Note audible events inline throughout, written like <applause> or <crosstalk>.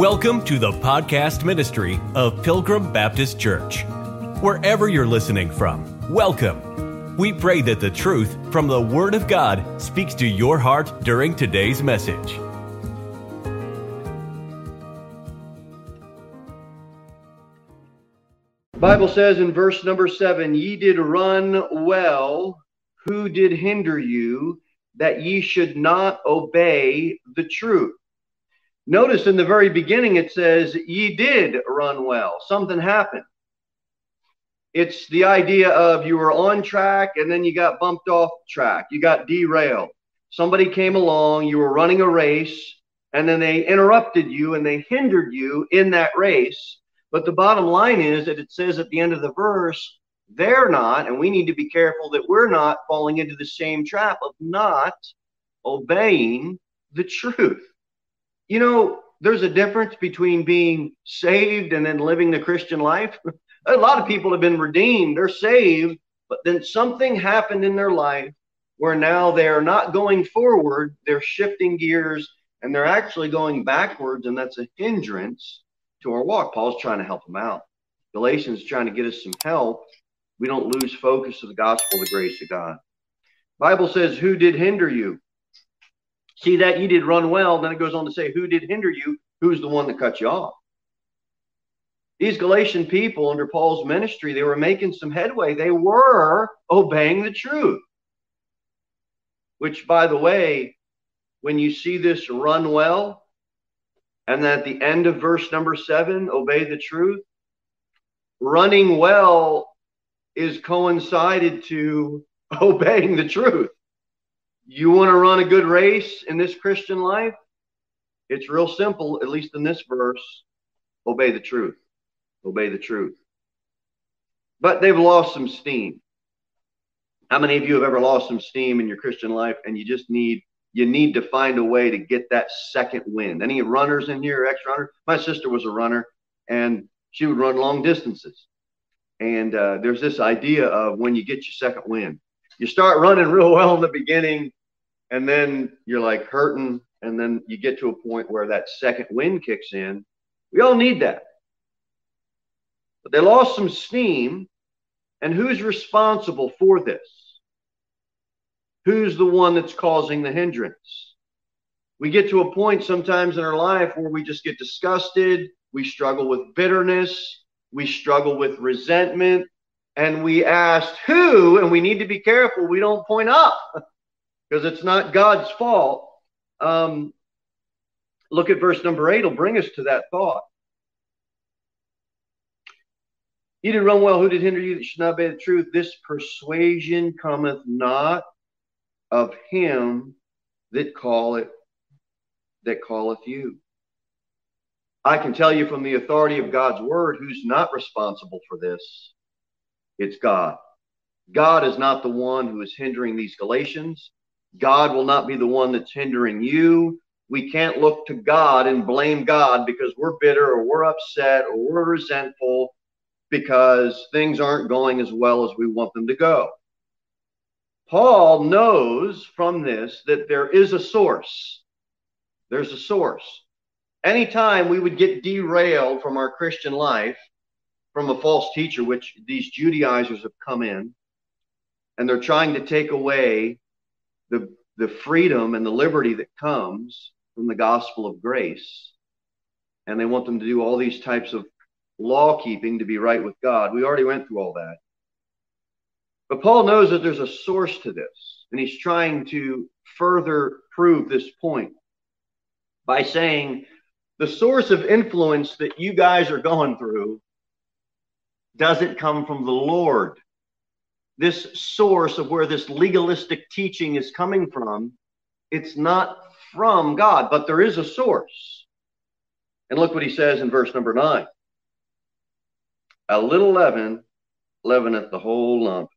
Welcome to the podcast ministry of Pilgrim Baptist Church. Wherever you're listening from, welcome. We pray that the truth from the Word of God speaks to your heart during today's message. Bible says in verse number seven, ye did run well. Who did hinder you that ye should not obey the truth? Notice in the very beginning it says, ye did run well. Something happened. It's the idea of you were on track and then you got bumped off track. You got derailed. Somebody came along, you were running a race, and then they interrupted you and they hindered you in that race but the bottom line is that it says at the end of the verse, they're not, and we need to be careful that we're not falling into the same trap of not obeying the truth. You know, there's a difference between being saved and then living the Christian life. <laughs> a lot of people have been redeemed, they're saved, but then something happened in their life where now they're not going forward, they're shifting gears and they're actually going backwards, and that's a hindrance to our walk. Paul's trying to help them out. Galatians trying to get us some help. We don't lose focus of the gospel, the grace of God. Bible says, Who did hinder you? See that you did run well. Then it goes on to say, Who did hinder you? Who's the one that cut you off? These Galatian people under Paul's ministry, they were making some headway. They were obeying the truth. Which, by the way, when you see this run well, and at the end of verse number seven, obey the truth. Running well is coincided to <laughs> obeying the truth. You want to run a good race in this Christian life? It's real simple, at least in this verse. Obey the truth. Obey the truth. But they've lost some steam. How many of you have ever lost some steam in your Christian life and you just need you need to find a way to get that second win. Any runners in here, ex runner? My sister was a runner and she would run long distances. And uh, there's this idea of when you get your second win, you start running real well in the beginning, and then you're like hurting, and then you get to a point where that second wind kicks in. We all need that. But they lost some steam, and who's responsible for this? Who's the one that's causing the hindrance? We get to a point sometimes in our life where we just get disgusted, we struggle with bitterness, we struggle with resentment, and we ask who, and we need to be careful we don't point up <laughs> because it's not God's fault. Um, look at verse number eight, it'll bring us to that thought. You did run well. Who did hinder you that should not obey the truth? This persuasion cometh not of him that that calleth you. I can tell you from the authority of God's word who's not responsible for this. It's God. God is not the one who is hindering these Galatians. God will not be the one that's hindering you. We can't look to God and blame God because we're bitter or we're upset or we're resentful because things aren't going as well as we want them to go. Paul knows from this that there is a source. There's a source. Anytime we would get derailed from our Christian life from a false teacher, which these Judaizers have come in, and they're trying to take away the, the freedom and the liberty that comes from the gospel of grace. And they want them to do all these types of law keeping to be right with God. We already went through all that. But Paul knows that there's a source to this, and he's trying to further prove this point by saying the source of influence that you guys are going through doesn't come from the Lord. This source of where this legalistic teaching is coming from, it's not from God, but there is a source. And look what he says in verse number nine. A little leaven leaveneth the whole lump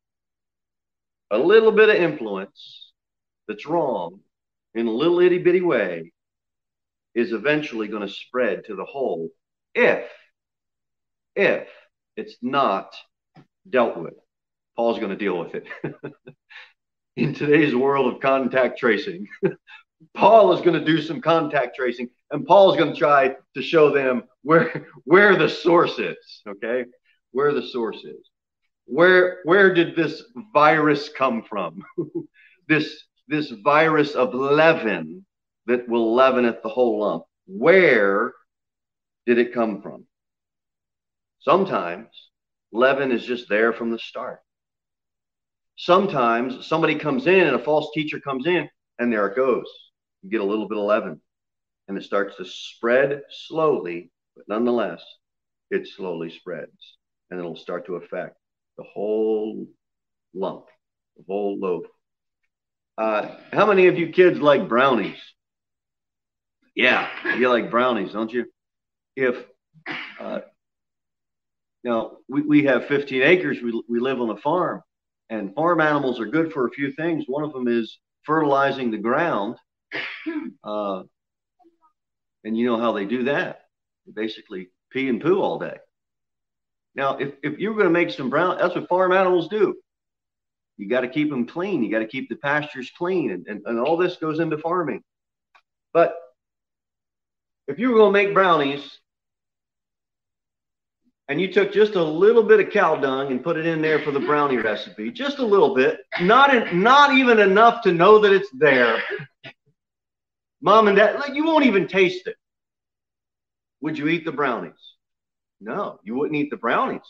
a little bit of influence that's wrong in a little itty bitty way is eventually going to spread to the whole if if it's not dealt with paul's going to deal with it <laughs> in today's world of contact tracing <laughs> Paul is going to do some contact tracing, and Paul is going to try to show them where <laughs> where the source is. Okay, where the source is. Where where did this virus come from? this this virus of leaven that will leaveneth the whole lump. Where did it come from? Sometimes leaven is just there from the start. Sometimes somebody comes in and a false teacher comes in and there it goes. You get a little bit of leaven and it starts to spread slowly, but nonetheless, it slowly spreads and it'll start to affect the whole lump, the whole loaf. Uh, how many of you kids like brownies? Yeah, you like brownies, don't you? If uh, now we, we have 15 acres, we, we live on a farm, and farm animals are good for a few things. One of them is fertilizing the ground. <clears throat> Uh, and you know how they do that. They basically pee and poo all day. Now, if, if you're going to make some brown, that's what farm animals do. You got to keep them clean. You got to keep the pastures clean. And, and, and all this goes into farming. But if you were going to make brownies and you took just a little bit of cow dung and put it in there for the brownie recipe, just a little bit, not in, not even enough to know that it's there. Mom and dad, like, you won't even taste it. Would you eat the brownies? No, you wouldn't eat the brownies.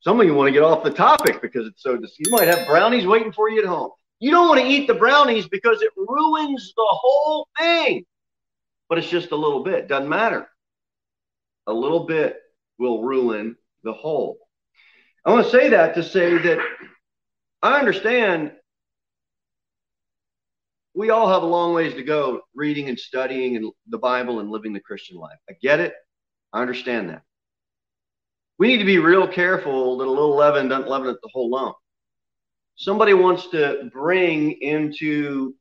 Some of you want to get off the topic because it's so. You might have brownies waiting for you at home. You don't want to eat the brownies because it ruins the whole thing. But it's just a little bit. Doesn't matter. A little bit will ruin the whole. I want to say that to say that I understand we all have a long ways to go reading and studying and the Bible and living the Christian life. I get it. I understand that. We need to be real careful that a little leaven doesn't leaven it the whole lump. Somebody wants to bring into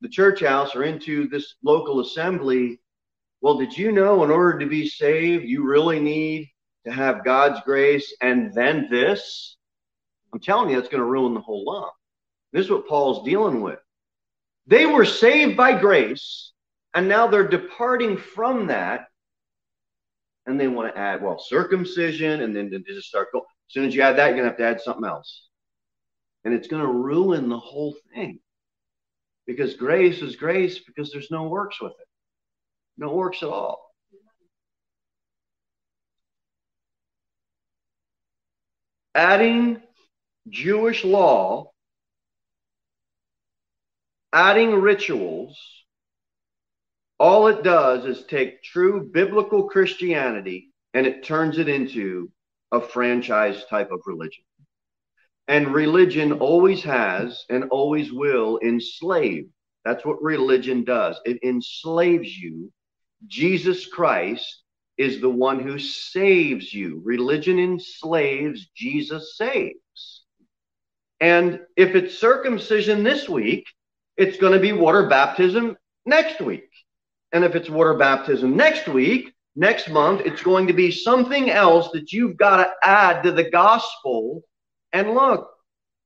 the church house or into this local assembly well, did you know in order to be saved, you really need to have God's grace and then this? I'm telling you, that's going to ruin the whole lump. This is what Paul's dealing with. They were saved by grace, and now they're departing from that, and they want to add, well, circumcision, and then they just start going. As soon as you add that, you're going to have to add something else. And it's going to ruin the whole thing. Because grace is grace because there's no works with it. No works at all. Adding Jewish law, adding rituals, all it does is take true biblical Christianity and it turns it into a franchise type of religion. And religion always has and always will enslave. That's what religion does. It enslaves you Jesus Christ is the one who saves you. Religion enslaves, Jesus saves. And if it's circumcision this week, it's going to be water baptism next week. And if it's water baptism next week, next month, it's going to be something else that you've got to add to the gospel. And look,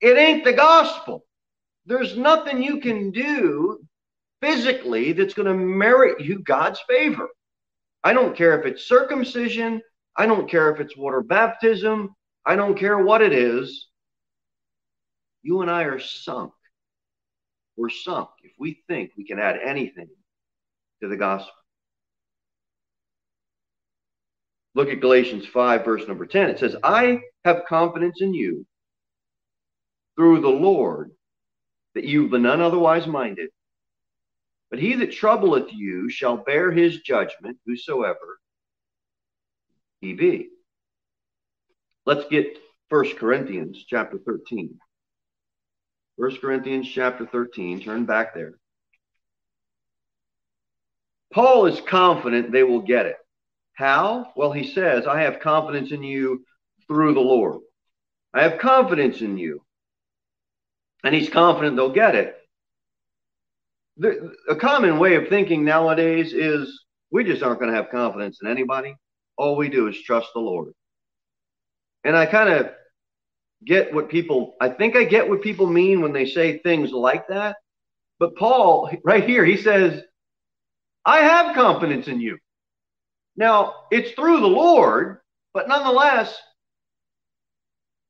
it ain't the gospel. There's nothing you can do physically that's going to merit you God's favor. I don't care if it's circumcision. I don't care if it's water baptism. I don't care what it is. You and I are sunk. We're sunk if we think we can add anything to the gospel. Look at Galatians 5, verse number 10. It says, I have confidence in you through the Lord that you've been none otherwise minded but he that troubleth you shall bear his judgment, whosoever he be. Let's get First Corinthians chapter 13. First Corinthians chapter 13, turn back there. Paul is confident they will get it. How? Well, he says, I have confidence in you through the Lord. I have confidence in you. And he's confident they'll get it the, a common way of thinking nowadays is we just aren't going to have confidence in anybody. All we do is trust the Lord. And I kind of get what people, I think I get what people mean when they say things like that. But Paul, right here, he says, I have confidence in you. Now, it's through the Lord, but nonetheless,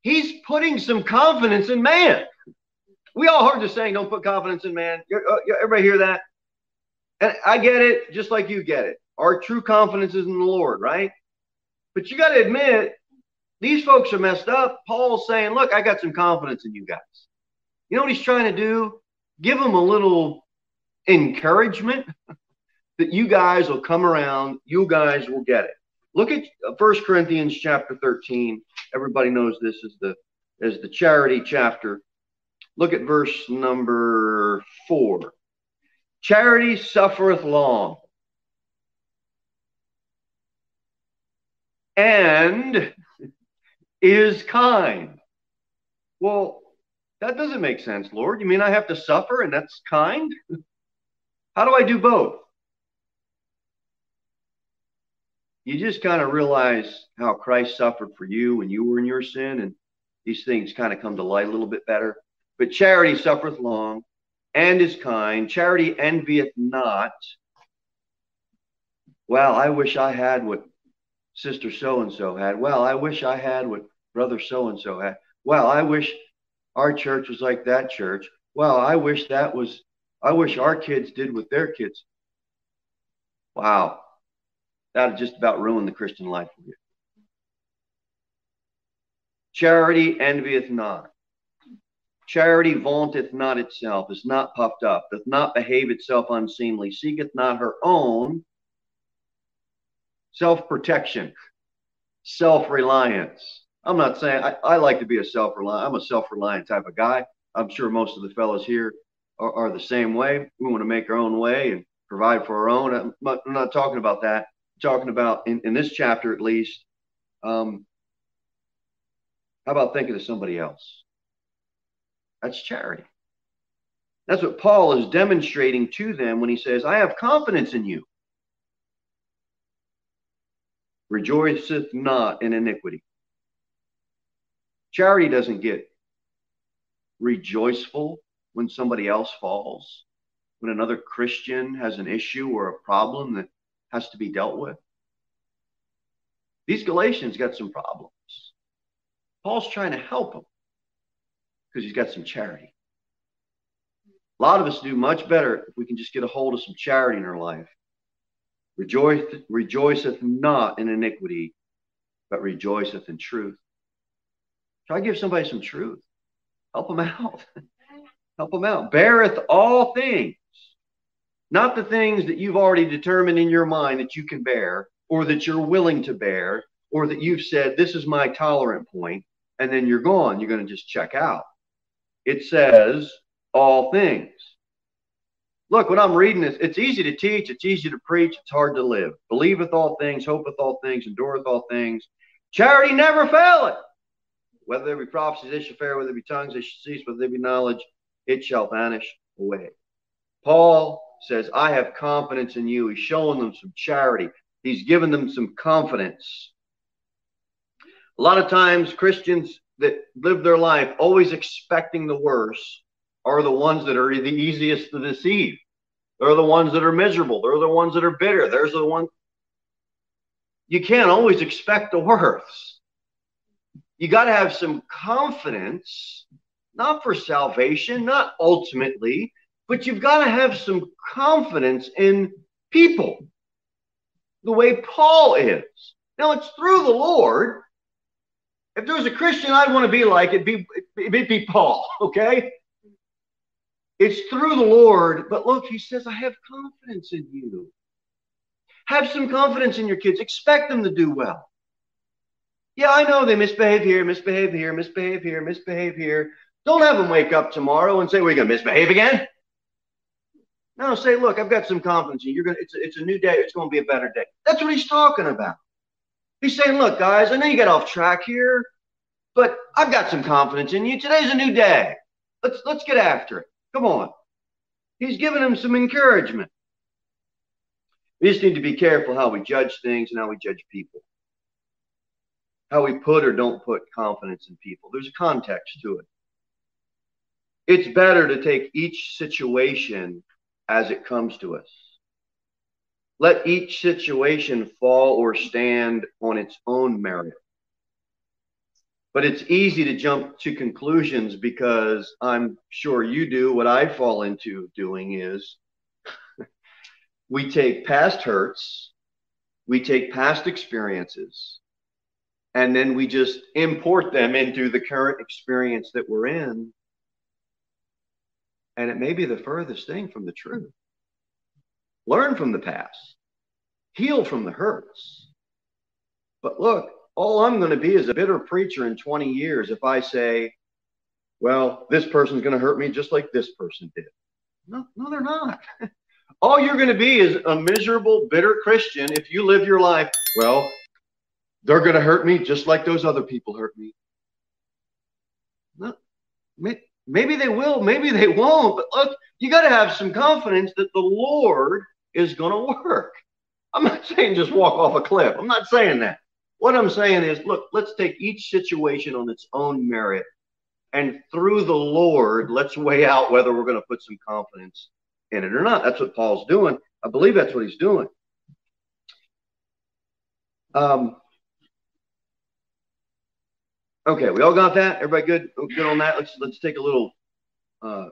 he's putting some confidence in man. We all heard the saying, don't put confidence in man. Uh, everybody hear that? And I get it, just like you get it. Our true confidence is in the Lord, right? But you got to admit, these folks are messed up. Paul's saying, look, I got some confidence in you guys. You know what he's trying to do? Give them a little encouragement <laughs> that you guys will come around, you guys will get it. Look at First Corinthians chapter 13. Everybody knows this is the is the charity chapter. Look at verse number 4. Charity suffereth long. And is kind. Well, that doesn't make sense, Lord. You mean I have to suffer and that's kind? How do I do both? you just kind of realize how Christ suffered for you when you were in your sin, and these things kind of come to light a little bit better. But charity suffereth long and is kind. Charity envieth not. Well, I wish I had what sister so and so had. Well, I wish I had what brother so and so had. Well, I wish our church was like that church. Well, I wish that was, I wish our kids did what their kids. Wow that just about ruined the Christian life for you. Charity envieth not. Charity vaunteth not itself, is not puffed up, doth not behave itself unseemly, seeketh not her own, self protection, self reliance. I'm not saying I, I, like to be a self reliant, I'm a self reliant type of guy. I'm sure most of the fellows here are, are, the same way. We want to make our own way and provide for our own. I'm not, I'm not talking about that talking about in, in this chapter at least. Um, how about thinking of somebody else? That's charity. That's what Paul is demonstrating to them when he says, I have confidence in you. Rejoiceth not in iniquity. Charity doesn't get rejoiceful when somebody else falls, when another Christian has an issue or a problem that has to be dealt with. These Galatians got some problems. Paul's trying to help them because he's got some charity. A lot of us do much better if we can just get a hold of some charity in our life. Rejoice, rejoiceth not in iniquity, but rejoiceth in truth. Try to give somebody some truth. Help them out. <laughs> Help them out. Beareth all things not the things that you've already determined in your mind that you can bear or that you're willing to bear or that you've said, this is my tolerant point, and then you're gone. You're going to just check out. It says all things. Look, when I'm reading this, it's easy to teach, it's easy to preach, it's hard to live. Believeth all things, hopeth all things, endureth all things. Charity never faileth. Whether there be prophecies, they shall fail. Whether there be tongues, they shall cease. Whether there be knowledge, it shall vanish away. Paul says, I have confidence in you. He's showing them some charity, he's giving them some confidence. A lot of times, Christians that live their life always expecting the worst are the ones that are the easiest to deceive. They're the ones that are miserable. They're the ones that are bitter. There's the one. You can't always expect the worst. You got to have some confidence, not for salvation, not ultimately, but you've got to have some confidence in people the way Paul is. Now, it's through the Lord. If there was a Christian I'd want to be like, it'd be, it'd be Paul, okay? It's through the Lord. But look, he says, I have confidence in you. Have some confidence in your kids. Expect them to do well. Yeah, I know they misbehave here, misbehave here, misbehave here, misbehave here. Don't have them wake up tomorrow and say, We're going to misbehave again. No, say, look, I've got some confidence in you. You're gonna, it's, a, it's a new day. It's going to be a better day. That's what he's talking about. He's saying, look, guys, I know you got off track here, but I've got some confidence in you. Today's a new day. Let's let's get after it. Come on. He's giving them some encouragement. We just need to be careful how we judge things and how we judge people. How we put or don't put confidence in people. There's a context to it. It's better to take each situation as it comes to us. Let each situation fall or stand on its own merit. But it's easy to jump to conclusions because I'm sure you do. What I fall into doing is <laughs> we take past hurts, we take past experiences, and then we just import them into the current experience that we're in. And it may be the furthest thing from the truth. Learn from the past, heal from the hurts. But look, all I'm going to be is a bitter preacher in 20 years if I say, well, this person's going to hurt me just like this person did. No, no, they're not. <laughs> all you're going to be is a miserable, bitter Christian if you live your life, well, they're going to hurt me just like those other people hurt me. No, maybe they will, maybe they won't. But look, you got to have some confidence that the Lord is going to work. I'm not saying just walk off a cliff. I'm not saying that. What I'm saying is, look, let's take each situation on its own merit, and through the Lord, let's weigh out whether we're going to put some confidence in it or not. That's what Paul's doing. I believe that's what he's doing. Um, okay, we all got that. Everybody good? Good on that. Let's let's take a little. Uh,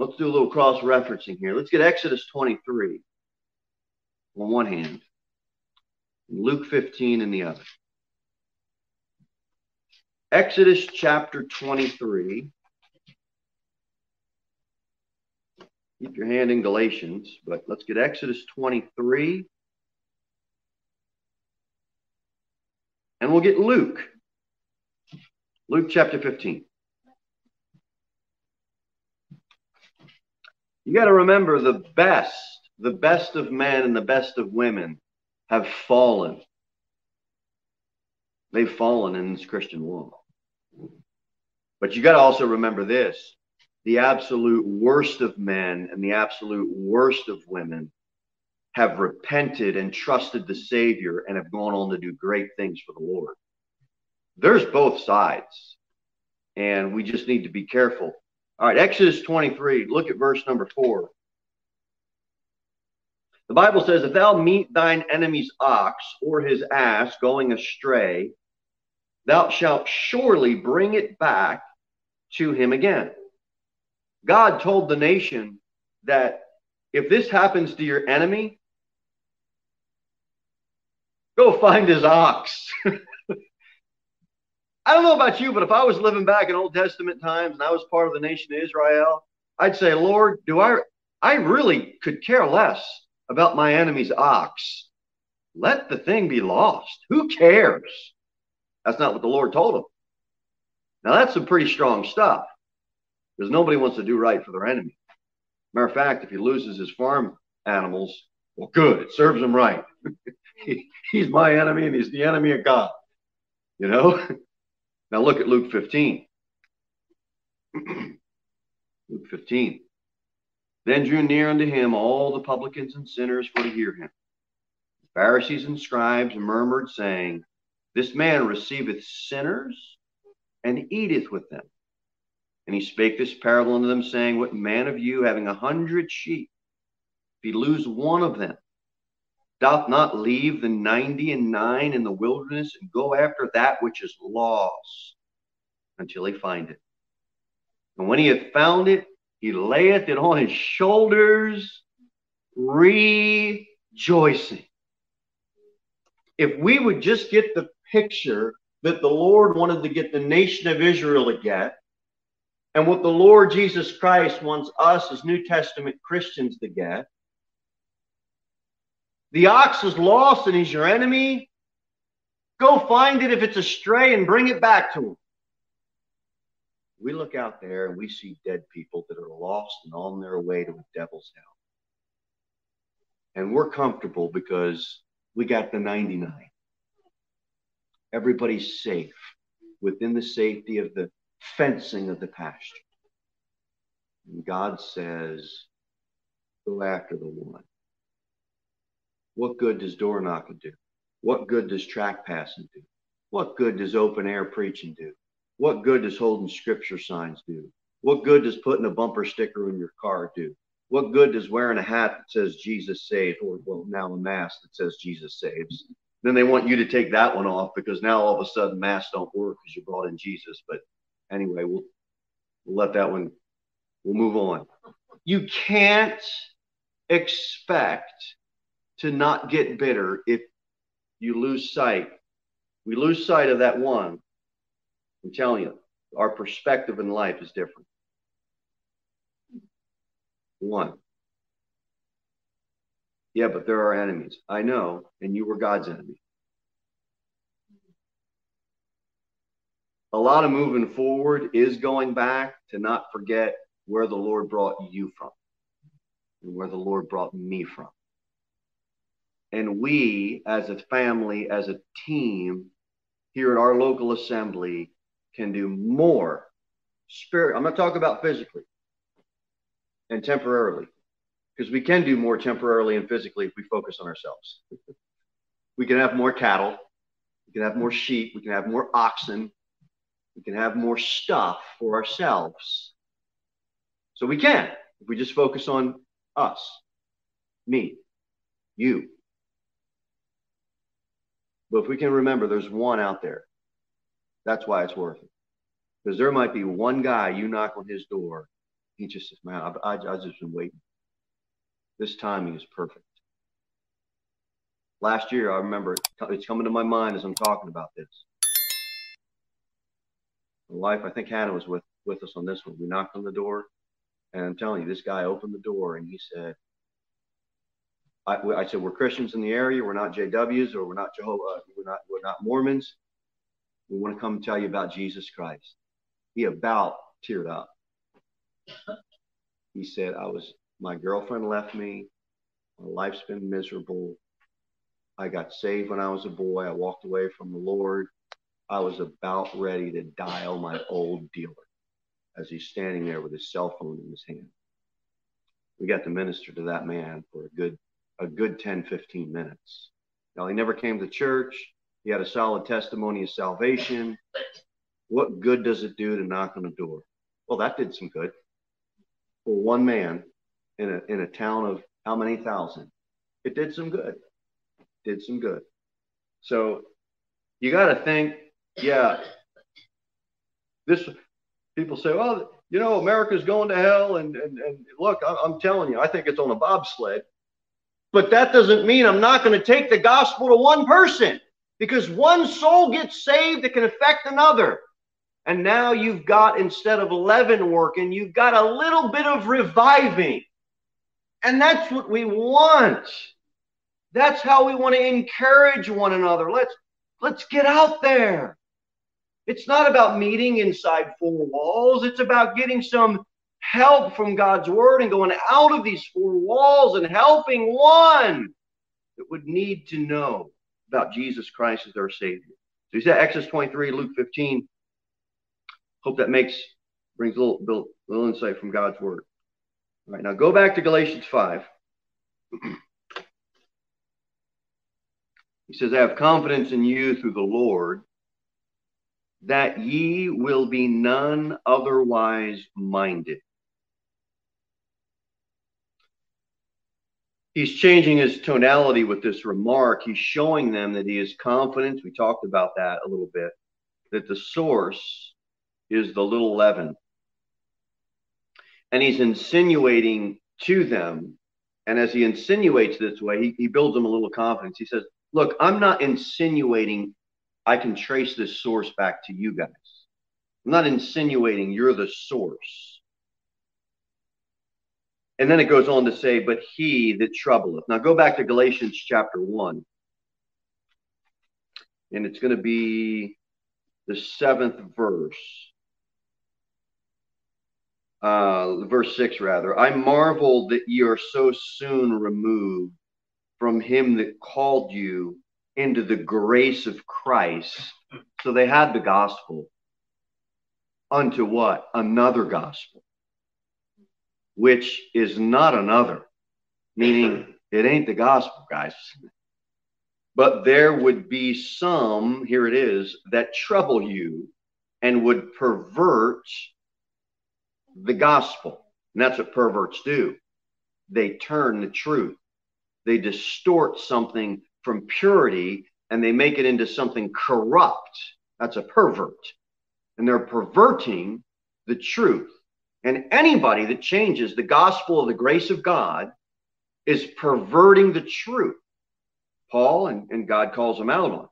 let's do a little cross referencing here. Let's get Exodus 23 on one hand Luke 15 in the other. Exodus chapter 23. Keep your hand in Galatians, but let's get Exodus 23. And we'll get Luke. Luke chapter 15. You got to remember the best, the best of men and the best of women have fallen. They've fallen in this Christian world. But you got to also remember this the absolute worst of men and the absolute worst of women have repented and trusted the Savior and have gone on to do great things for the Lord. There's both sides, and we just need to be careful. All right, Exodus 23, look at verse number four. The Bible says, If thou meet thine enemy's ox or his ass going astray, thou shalt surely bring it back to him again. God told the nation that if this happens to your enemy, go find his ox. <laughs> I don't know about you, but if I was living back in Old Testament times and I was part of the nation of Israel, I'd say, Lord, do I I really could care less about my enemy's ox. Let the thing be lost. Who cares? That's not what the Lord told him. Now, that's some pretty strong stuff because nobody wants to do right for their enemy. Matter of fact, if he loses his farm animals, well, good. It serves him right. <laughs> he, he's my enemy and he's the enemy of God. You know? <laughs> now, look at Luke 15. <clears throat> Luke 15. Then drew near unto him all the publicans and sinners for to hear him. The Pharisees and scribes murmured, saying, This man receiveth sinners and eateth with them. And he spake this parable unto them, saying, What man of you, having a hundred sheep, if he lose one of them, doth not leave the ninety and nine in the wilderness and go after that which is lost until he find it? And when he hath found it, he layeth it on his shoulders, rejoicing. If we would just get the picture that the Lord wanted to get the nation of Israel to get, and what the Lord Jesus Christ wants us as New Testament Christians to get, the ox is lost and he's your enemy. Go find it if it's astray and bring it back to him. We look out there and we see dead people that are lost and on their way to a devil's hell. And we're comfortable because we got the 99. Everybody's safe within the safety of the fencing of the pasture. And God says, go after the one. What good does door knocking do? What good does track passing do? What good does open air preaching do? What good does holding scripture signs do? What good does putting a bumper sticker in your car do? What good does wearing a hat that says Jesus saves, or well, now a mask that says Jesus saves? Then they want you to take that one off because now all of a sudden masks don't work because you brought in Jesus. But anyway, we'll, we'll let that one, we'll move on. You can't expect to not get bitter if you lose sight. We lose sight of that one. I'm telling you, our perspective in life is different. One. Yeah, but there are enemies. I know, and you were God's enemy. A lot of moving forward is going back to not forget where the Lord brought you from and where the Lord brought me from. And we, as a family, as a team here at our local assembly, can do more spirit. I'm not talking about physically and temporarily, because we can do more temporarily and physically if we focus on ourselves. we can have more cattle, we can have more sheep, we can have more oxen, we can have more stuff for ourselves. So we can if we just focus on us, me, you. But if we can remember there's one out there, that's why it's worth it. Because there might be one guy you knock on his door, he just says, Man, I, I, I just been waiting. This timing is perfect. Last year, I remember it's coming to my mind as I'm talking about this. My wife, I think Hannah was with, with us on this one. We knocked on the door, and I'm telling you, this guy opened the door and he said, I, I said, we're Christians in the area. We're not JWs or we're not Jehovah. Uh, we're not, we're not Mormons. We want to come tell you about Jesus Christ. He about teared up. He said, I was, my girlfriend left me. My life's been miserable. I got saved when I was a boy. I walked away from the Lord. I was about ready to dial my old dealer as he's standing there with his cell phone in his hand. We got to minister to that man for a good a good 10, 15 minutes. Now he never came to church. He had a solid testimony of salvation. What good does it do to knock on a door? Well, that did some good for one man in a in a town of how many thousand? It did some good. Did some good. So you got to think, yeah. This people say, well, you know, America's going to hell, and and, and look, I'm, I'm telling you, I think it's on a bobsled. But that doesn't mean I'm not going to take the gospel to one person because one soul gets saved, it can affect another. And now you've got, instead of 11 working, you've got a little bit of reviving. And that's what we want. That's how we want to encourage one another. Let's let's get out there. It's not about meeting inside four walls. It's about getting some help from God's word and going out of these four walls and helping one that would need to know about Jesus Christ as their Savior. So he said Exodus 23, Luke 15. Hope that makes brings a little, little insight from God's word. All right, now go back to Galatians 5. he says, I have confidence in you through the Lord that ye will be none otherwise minded. He's changing his tonality with this remark. He's showing them that he is confident. We talked about that a little bit, that the source is the little leaven. And he's insinuating to them. And as he insinuates this way, he, he builds them a little confidence. He says, Look, I'm not insinuating I can trace this source back to you guys. I'm not insinuating you're the source. And then it goes on to say, but he that troubleth. Now go back to Galatians chapter 1. And it's going to be the seventh verse. Uh, verse 6, rather. I marvel that ye are so soon removed from him that called you into the grace of Christ. So they had the gospel. Unto what? Another gospel which is not another, meaning it ain't the gospel, guys. But there would be some, here it is, that trouble you and would pervert the gospel. And that's what perverts do. They turn the truth, they distort something from purity and they make it into something corrupt. That's a pervert. And they're perverting the truth. And anybody that changes the gospel of the grace of God is perverting the truth. Paul and, and God calls them out on.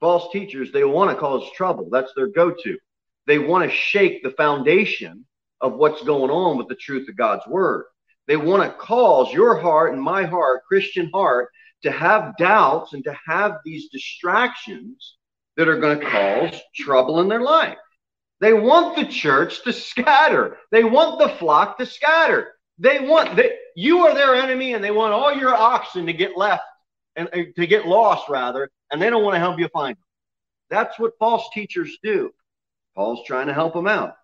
False teachers, they want to cause trouble. That's their go to. They want to shake the foundation of what's going on with the truth of God's word. They want to cause your heart and my heart, Christian heart, to have doubts and to have these distractions that are going to cause trouble in their life. They want the church to scatter. They want the flock to scatter. They want that you are their enemy and they want all your oxen to get left and uh, to get lost rather, and they don't want to help you find them. That's what false teachers do. Paul's trying to help them out.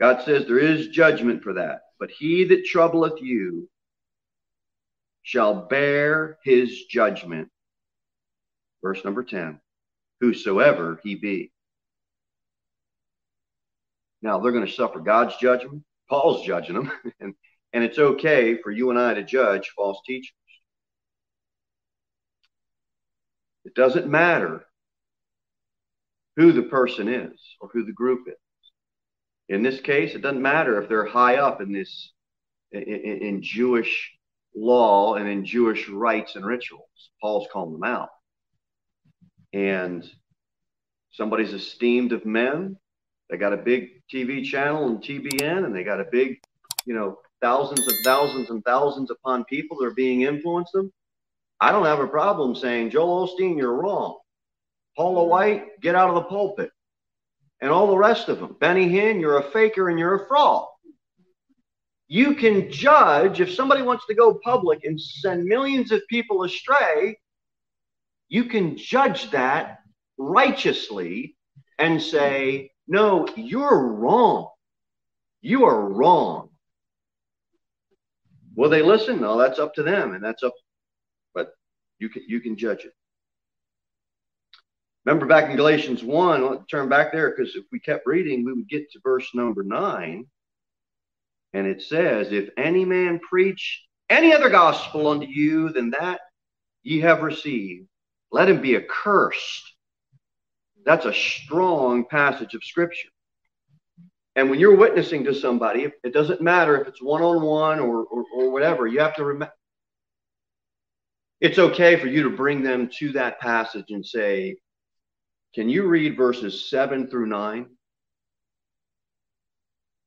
God says there is judgment for that, but he that troubleth you shall bear his judgment. Verse number 10 whosoever he be. Now they're going to suffer God's judgment. Paul's judging them, <laughs> and, and it's okay for you and I to judge false teachers. It doesn't matter who the person is or who the group is. In this case, it doesn't matter if they're high up in this in, in Jewish law and in Jewish rites and rituals. Paul's calling them out. And somebody's esteemed of men. They got a big TV channel and TBN, and they got a big, you know, thousands and thousands and thousands upon people that are being influenced them. I don't have a problem saying, Joel Osteen, you're wrong. Paula White, get out of the pulpit. And all the rest of them. Benny Hinn, you're a faker and you're a fraud you can judge if somebody wants to go public and send millions of people astray, you can judge that righteously and say, no, you're wrong. You are wrong. Will they listen? No, that's up to them, and that's up. But you can you can judge it. Remember back in Galatians one. Turn back there because if we kept reading, we would get to verse number nine. And it says, If any man preach any other gospel unto you than that ye have received, let him be accursed. That's a strong passage of scripture. And when you're witnessing to somebody, it doesn't matter if it's one on one or or whatever, you have to remember it's okay for you to bring them to that passage and say, Can you read verses seven through nine?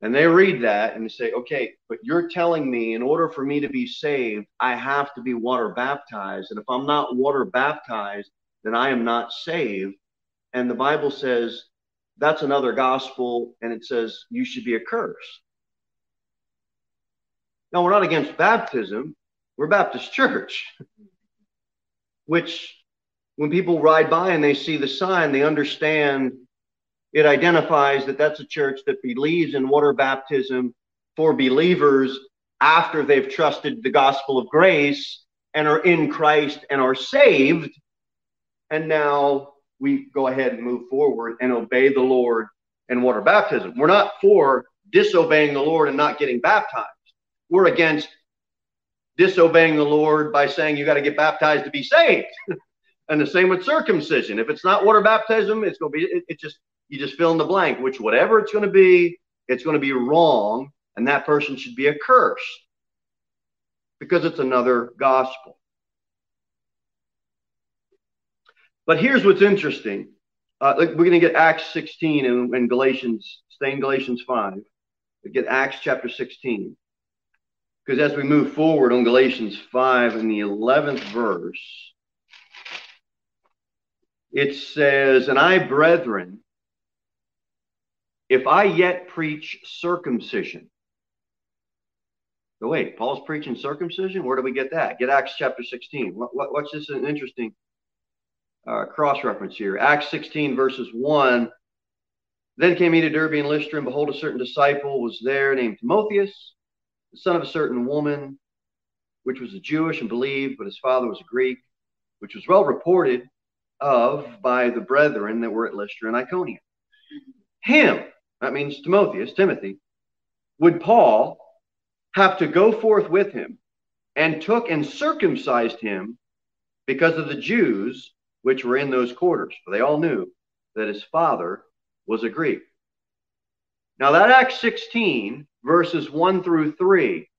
And they read that and they say, okay, but you're telling me in order for me to be saved, I have to be water baptized. And if I'm not water baptized, then I am not saved. And the Bible says that's another gospel, and it says you should be accursed. Now, we're not against baptism, we're Baptist church, <laughs> which when people ride by and they see the sign, they understand it identifies that that's a church that believes in water baptism for believers after they've trusted the gospel of grace and are in Christ and are saved. And now we go ahead and move forward and obey the Lord in water baptism. We're not for disobeying the Lord and not getting baptized. We're against disobeying the Lord by saying you got to get baptized to be saved. <laughs> and the same with circumcision. If it's not water baptism, it's going to be, it, it just, you just fill in the blank, which whatever it's going to be, it's going to be wrong, and that person should be accursed because it's another gospel. But here's what's interesting. Uh, we're going to get Acts 16 and, and Galatians, stay in Galatians 5. We get Acts chapter 16. Because as we move forward on Galatians 5 in the 11th verse, it says, And I, brethren, if I yet preach circumcision, so wait, Paul's preaching circumcision? Where do we get that? Get Acts chapter 16. What, what, what's this an interesting uh, cross reference here? Acts 16, verses 1. Then came he to Derbe and Lystra, and behold, a certain disciple was there named Timotheus, the son of a certain woman, which was a Jewish and believed, but his father was a Greek, which was well reported of by the brethren that were at Lystra and Iconium. Him that means Timotheus, Timothy, would Paul have to go forth with him and took and circumcised him because of the Jews which were in those quarters, for they all knew that his father was a Greek. Now, that Acts 16, verses 1 through 3,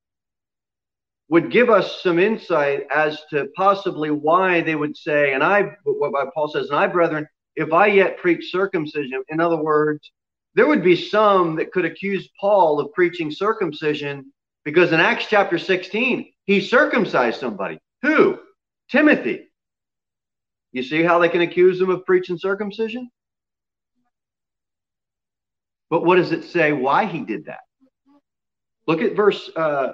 would give us some insight as to possibly why they would say, and I, what Paul says, and I, brethren, if I yet preach circumcision, in other words, there would be some that could accuse Paul of preaching circumcision because in Acts chapter 16, he circumcised somebody. Who? Timothy. You see how they can accuse him of preaching circumcision? But what does it say why he did that? Look at verse uh,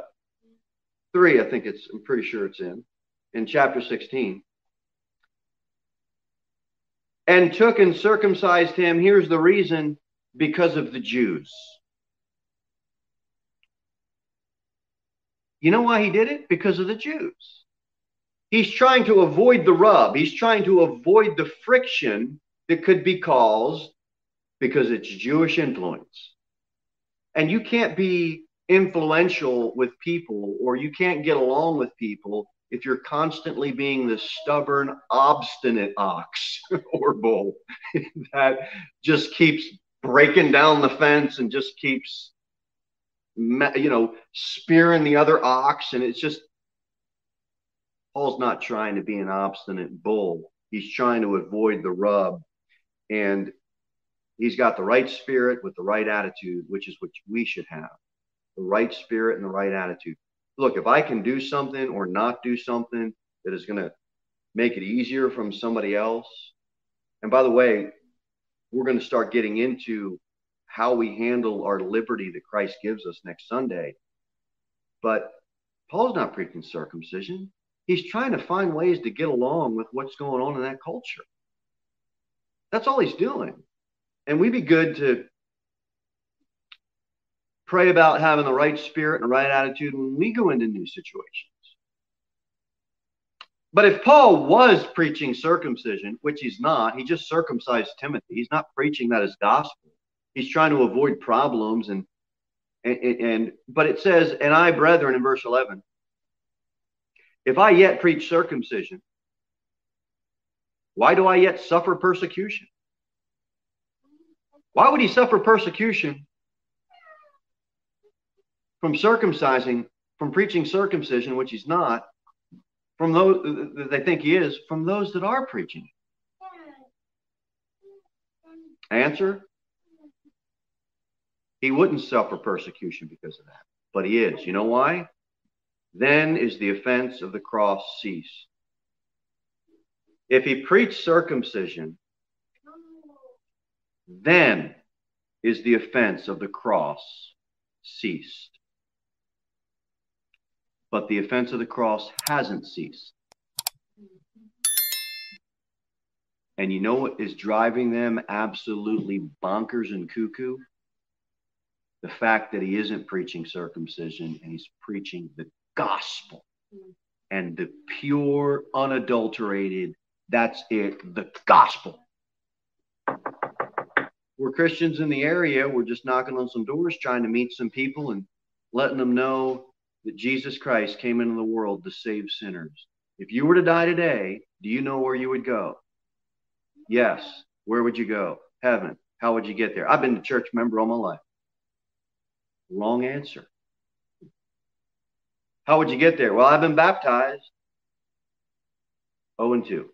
3, I think it's, I'm pretty sure it's in, in chapter 16. And took and circumcised him. Here's the reason because of the Jews. You know why he did it? Because of the Jews. He's trying to avoid the rub. He's trying to avoid the friction that could be caused because it's Jewish influence. And you can't be influential with people or you can't get along with people if you're constantly being the stubborn, obstinate ox <laughs> or bull <laughs> that just keeps breaking down the fence and just keeps, you know, spearing the other ox. And it's just, Paul's not trying to be an obstinate bull. He's trying to avoid the rub. And he's got the right spirit with the right attitude, which is what we should have the right spirit and the right attitude. Look, if I can do something or not do something that is going to make it easier from somebody else, and by the way, we're going to start getting into how we handle our liberty that Christ gives us next Sunday. But Paul's not preaching circumcision. He's trying to find ways to get along with what's going on in that culture. That's all he's doing. And we'd be good to pray about having the right spirit and the right attitude when we go into new situations. But if Paul was preaching circumcision, which he's not, he just circumcised Timothy. He's not preaching that as gospel. He's trying to avoid problems and and, and but it says, and I, brethren, in verse 11, if I yet preach circumcision, why do I yet suffer persecution? Why would he suffer persecution from circumcising, from preaching circumcision, which he's not, from those that they think he is, from those that are preaching. Answer He wouldn't suffer persecution because of that, but he is. You know why? Then is the offense of the cross ceased. If he preached circumcision, then is the offense of the cross ceased but the offense of the cross hasn't ceased. And you know what is driving them absolutely bonkers and cuckoo? The fact that he isn't preaching circumcision and he's preaching the gospel and the pure, unadulterated, that's it, the gospel. We're Christians in the area. We're just knocking on some doors, trying to meet some people and letting them know that Jesus Christ came into the world to save sinners. If you were to die today, do you know where you would go? Yes. Where would you go? Heaven. How would you get there? I've been a church member all my life. Wrong answer. How would you get there? Well, I've been baptized. Oh, and 2.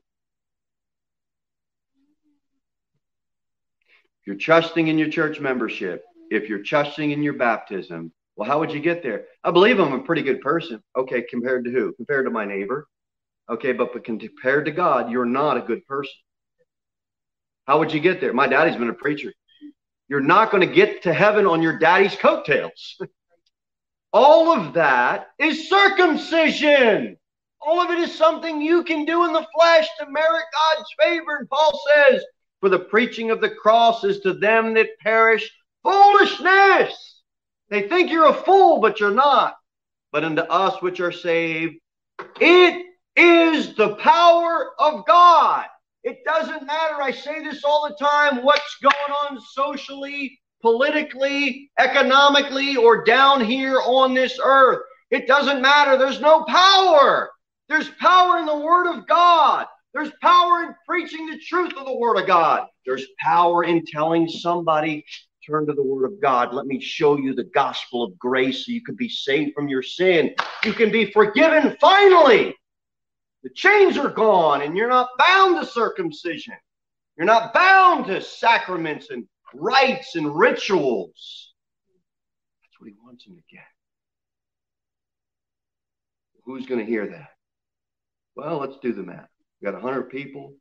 If you're trusting in your church membership, if you're trusting in your baptism, well, how would you get there? I believe I'm a pretty good person. Okay, compared to who? Compared to my neighbor. Okay, but, but compared to God, you're not a good person. How would you get there? My daddy's been a preacher. You're not going to get to heaven on your daddy's coattails. <laughs> All of that is circumcision. All of it is something you can do in the flesh to merit God's favor. And Paul says, For the preaching of the cross is to them that perish foolishness. They think you're a fool, but you're not. But unto us which are saved, it is the power of God. It doesn't matter. I say this all the time what's going on socially, politically, economically, or down here on this earth. It doesn't matter. There's no power. There's power in the Word of God. There's power in preaching the truth of the Word of God. There's power in telling somebody, turn to the Word of God. Let me show you the gospel of grace so you can be saved from your sin. You can be forgiven finally. The chains are gone and you're not bound to circumcision. You're not bound to sacraments and rites and rituals. That's what he wants them to get. Who's going to hear that? Well, let's do the math. We got 100 people,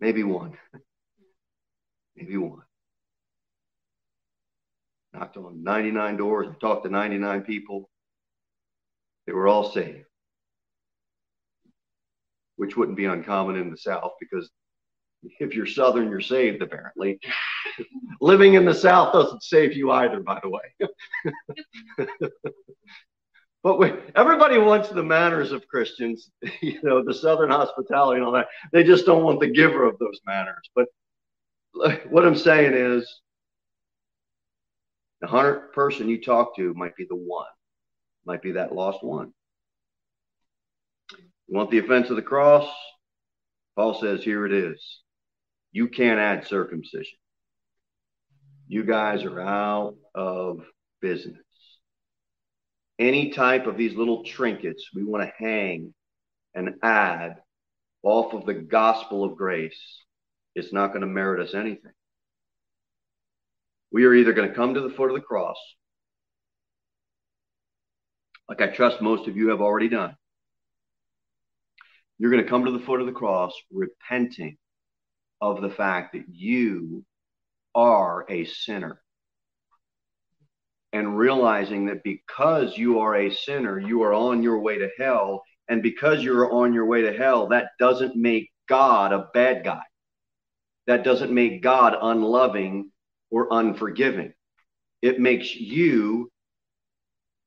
maybe one. <laughs> maybe one. Knocked on 99 doors and talked to 99 people. They were all saved, which wouldn't be uncommon in the South because if you're Southern, you're saved, apparently. <laughs> Living in the South doesn't save you either, by the way. <laughs> but we, everybody wants the manners of Christians, <laughs> you know, the Southern hospitality and all that. They just don't want the giver of those manners. But what I'm saying is, the hundred person you talk to might be the one, might be that lost one. You want the offense of the cross? Paul says, here it is. You can't add circumcision. You guys are out of business. Any type of these little trinkets we want to hang and add off of the gospel of grace, it's not going to merit us anything. We are either going to come to the foot of the cross, like I trust most of you have already done. You're going to come to the foot of the cross repenting of the fact that you are a sinner and realizing that because you are a sinner, you are on your way to hell. And because you're on your way to hell, that doesn't make God a bad guy. That doesn't make God unloving or unforgiving. It makes you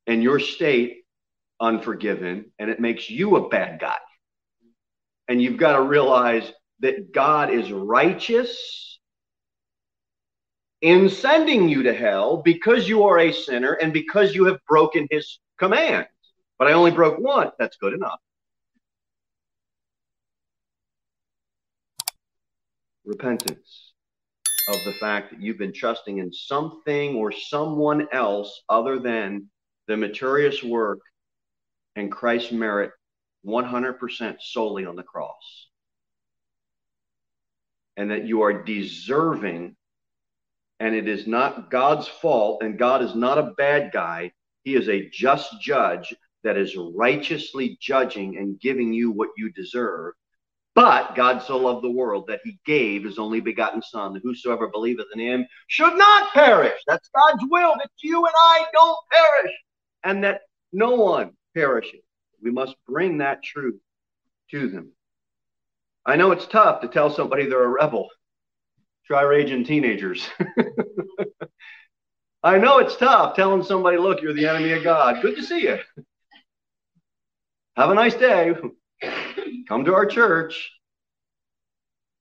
and your state unforgiven, and it makes you a bad guy. And you've got to realize that God is righteous in sending you to hell because you are a sinner and because you have broken his commands. But I only broke one. That's good enough. Repentance of the fact that you've been trusting in something or someone else other than the meritorious work and Christ's merit 100% solely on the cross and that you are deserving, and it is not God's fault, and God is not a bad guy. He is a just judge that is righteously judging and giving you what you deserve. But God so loved the world that he gave his only begotten Son, that whosoever believeth in him should not perish. That's God's will, that you and I don't perish, and that no one perishes. We must bring that truth to them. I know it's tough to tell somebody they're a rebel. Try raging teenagers. <laughs> I know it's tough telling somebody, look, you're the enemy of God. Good to see you. Have a nice day. Come to our church.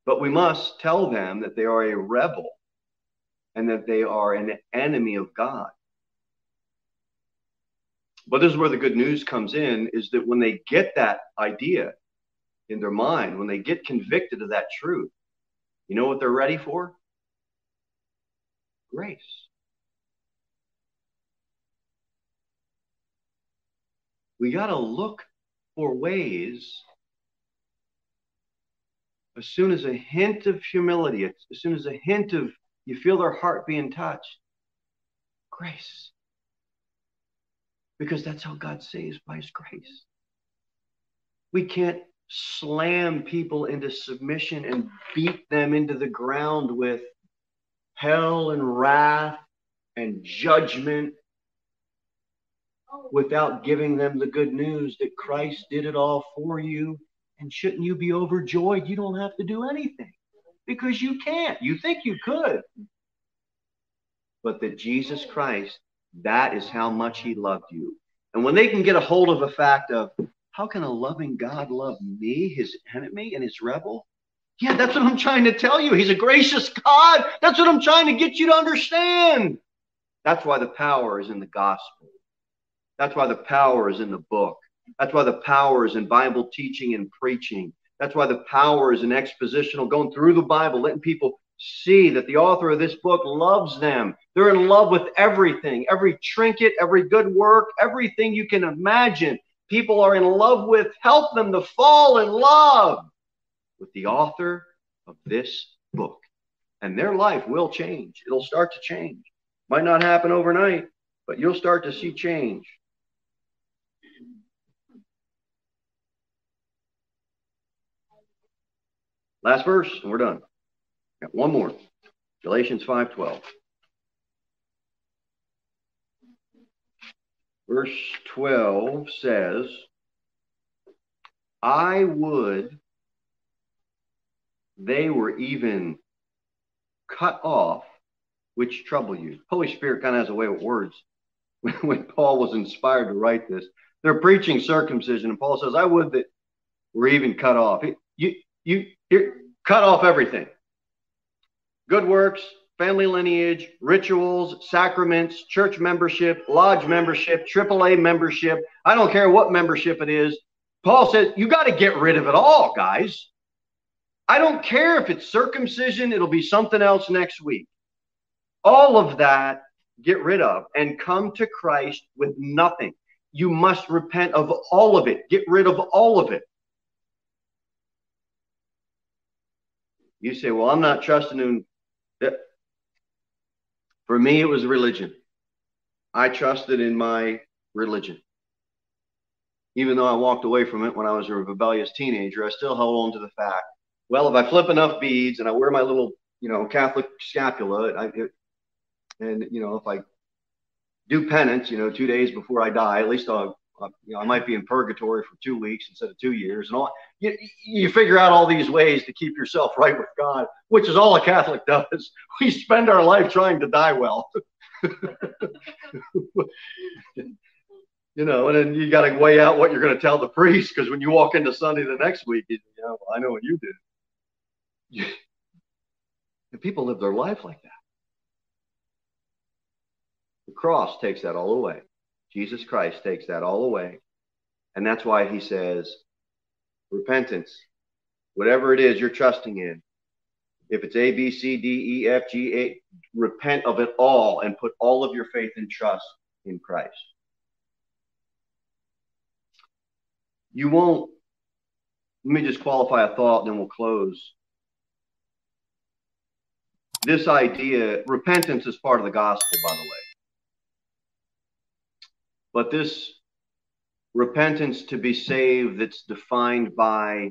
But we must tell them that they are a rebel and that they are an enemy of God. But this is where the good news comes in is that when they get that idea, in their mind, when they get convicted of that truth, you know what they're ready for? Grace. We got to look for ways as soon as a hint of humility, as soon as a hint of you feel their heart being touched, grace. Because that's how God saves by his grace. We can't slam people into submission and beat them into the ground with hell and wrath and judgment without giving them the good news that Christ did it all for you. And shouldn't you be overjoyed? You don't have to do anything because you can't. You think you could. But that Jesus Christ, that is how much he loved you. And when they can get a hold of the fact of, how can a loving God love me, his enemy and his rebel? Yeah, that's what I'm trying to tell you. He's a gracious God. That's what I'm trying to get you to understand. That's why the power is in the gospel. That's why the power is in the book. That's why the power is in Bible teaching and preaching. That's why the power is in expositional, going through the Bible, letting people see that the author of this book loves them. They're in love with everything, every trinket, every good work, everything you can imagine. People are in love with. Help them to fall in love with the author of this book. And their life will change. It'll start to change. Might not happen overnight, but you'll start to see change. Last verse, and we're done. Got one more. Galatians 5:12. Verse 12 says, I would they were even cut off, which trouble you. Holy Spirit kind of has a way with words. <laughs> when Paul was inspired to write this, they're preaching circumcision, and Paul says, I would that we're even cut off. You, you, you cut off everything good works, family lineage, rituals, sacraments, church membership, lodge membership, AAA membership. I don't care what membership it is. Paul says, you got to get rid of it all, guys. I don't care if it's circumcision, it'll be something else next week. All of that, get rid of and come to Christ with nothing. You must repent of all of it, get rid of all of it. You say, Well, I'm not trusting in. For me, it was religion. I trusted in my religion. Even though I walked away from it when I was a rebellious teenager, I still held on to the fact well, if I flip enough beads and I wear my little, you know, Catholic scapular, I, it, and you know, if I do penance, you know, two days before I die, at least I'll, you know, I might be in purgatory for two weeks instead of two years, and all. You, you figure out all these ways to keep yourself right with God, which is all a Catholic does. <laughs> We spend our life trying to die well. <laughs> you know, and then you got to weigh out what you're going to tell the priest because when you walk into Sunday the next week, you know, I know what you did. <laughs> and people live their life like that. The cross takes that all away. Jesus Christ takes that all away. And that's why he says, repentance, whatever it is you're trusting in, if it's A, B, C, D, E, F, G, A, repent of it all and put all of your faith and trust in Christ. You won't, let me just qualify a thought, then we'll close this idea, repentance is part of the gospel, by the way. But this repentance to be saved that's defined by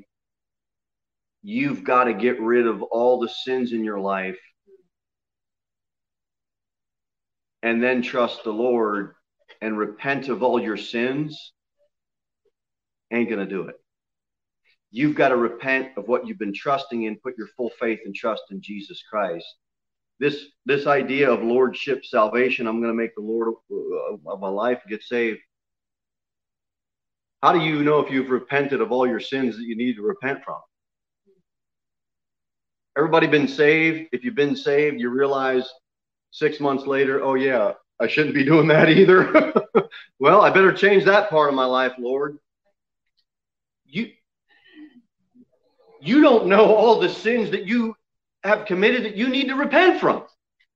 you've got to get rid of all the sins in your life and then trust the Lord and repent of all your sins ain't going to do it. You've got to repent of what you've been trusting in, put your full faith and trust in Jesus Christ. This this idea of lordship salvation, I'm going to make the Lord of my life get saved. How do you know if you've repented of all your sins that you need to repent from? Everybody been saved? If you've been saved, you realize six months later, oh yeah, I shouldn't be doing that either. <laughs> well, I better change that part of my life, Lord. You you don't know all the sins that you have committed that you need to repent from.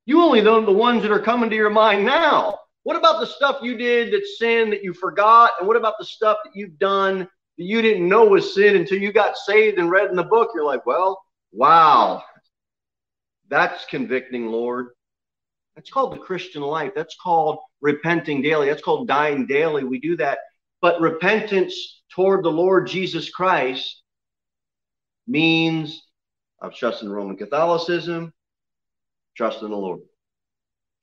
You only know the ones that are coming to your mind now. What about the stuff you did that's sin that you forgot? And what about the stuff that you've done that you didn't know was sin until you got saved and read in the book? You're like, well, wow, that's convicting, Lord. That's called the Christian life. That's called repenting daily. That's called dying daily. We do that. But repentance toward the Lord Jesus Christ means of trusting Roman Catholicism, trusting the Lord.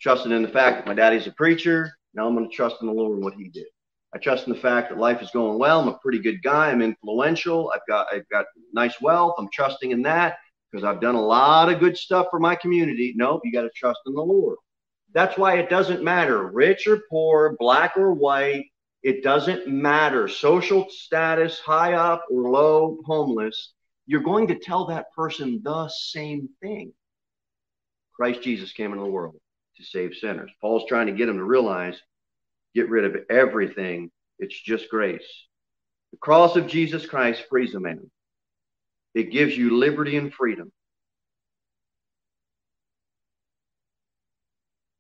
Trusting in the fact that my daddy's a preacher. Now I'm going to trust in the Lord and what he did. I trust in the fact that life is going well. I'm a pretty good guy. I'm influential. I've got I've got nice wealth. I'm trusting in that because I've done a lot of good stuff for my community. Nope, you got to trust in the Lord. That's why it doesn't matter rich or poor, black or white. It doesn't matter social status, high up or low, homeless. You're going to tell that person the same thing. Christ Jesus came into the world to save sinners. Paul's trying to get them to realize get rid of everything, it's just grace. The cross of Jesus Christ frees a man, it gives you liberty and freedom.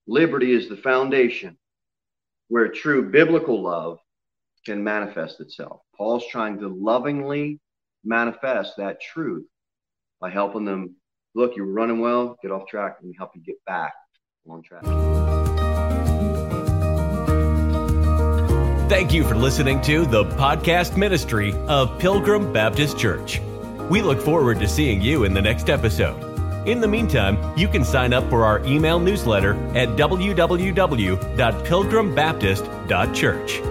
Liberty is the foundation where true biblical love can manifest itself. Paul's trying to lovingly manifest that truth by helping them look, you were running well, get off track, and we help you get back on track. Thank you for listening to the podcast ministry of Pilgrim Baptist Church. We look forward to seeing you in the next episode. In the meantime, you can sign up for our email newsletter at www.pilgrimbaptist.church.